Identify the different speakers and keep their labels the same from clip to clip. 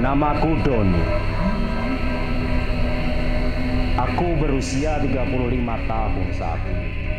Speaker 1: Namaku Doni. Aku berusia 35 tahun saat ini.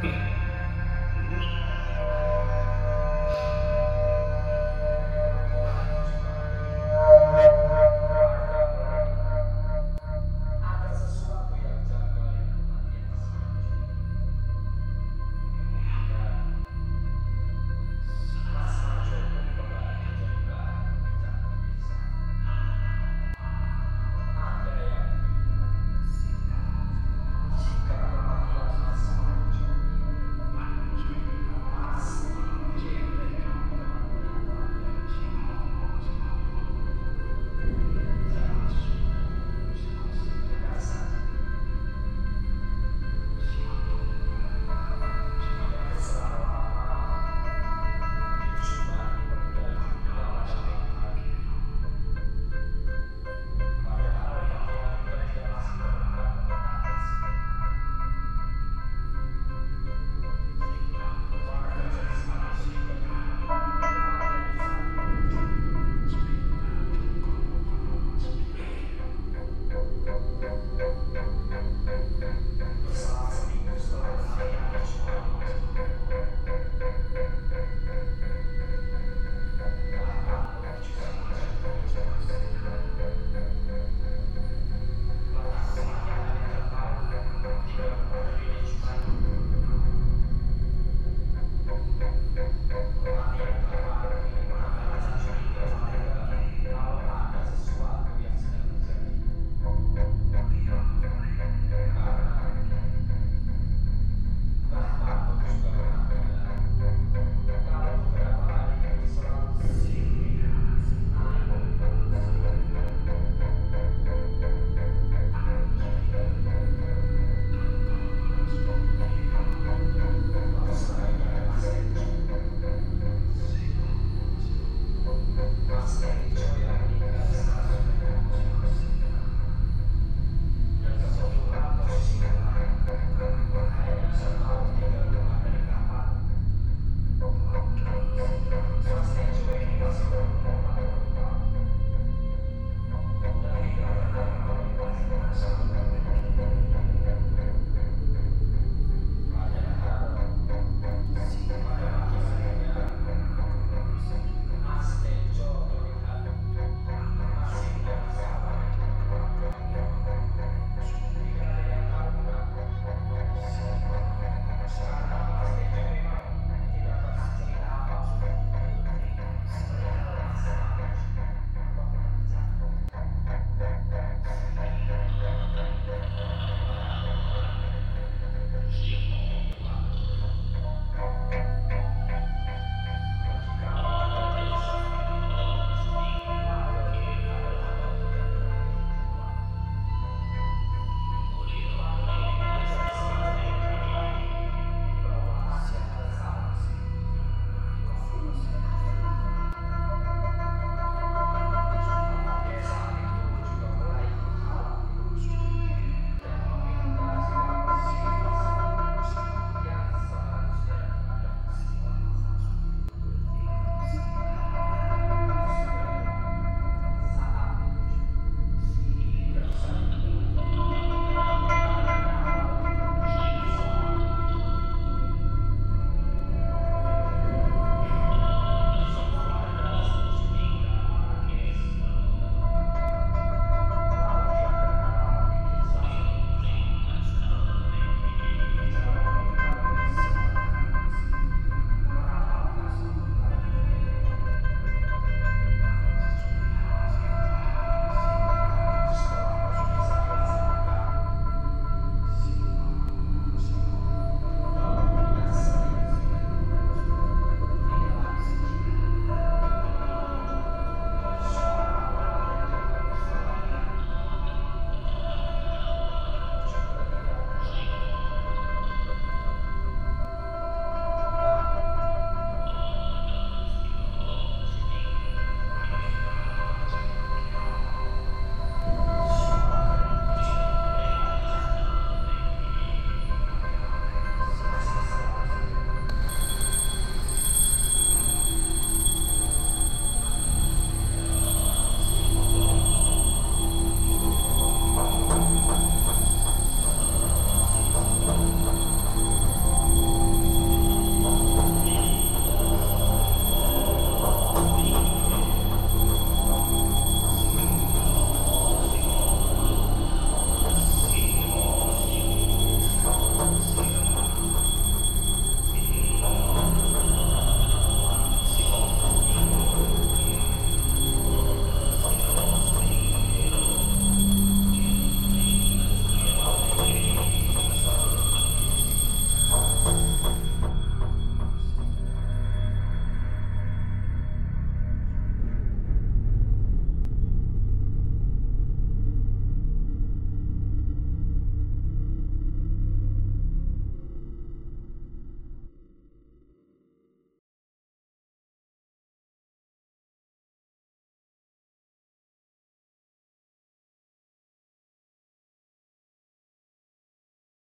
Speaker 1: Hmm.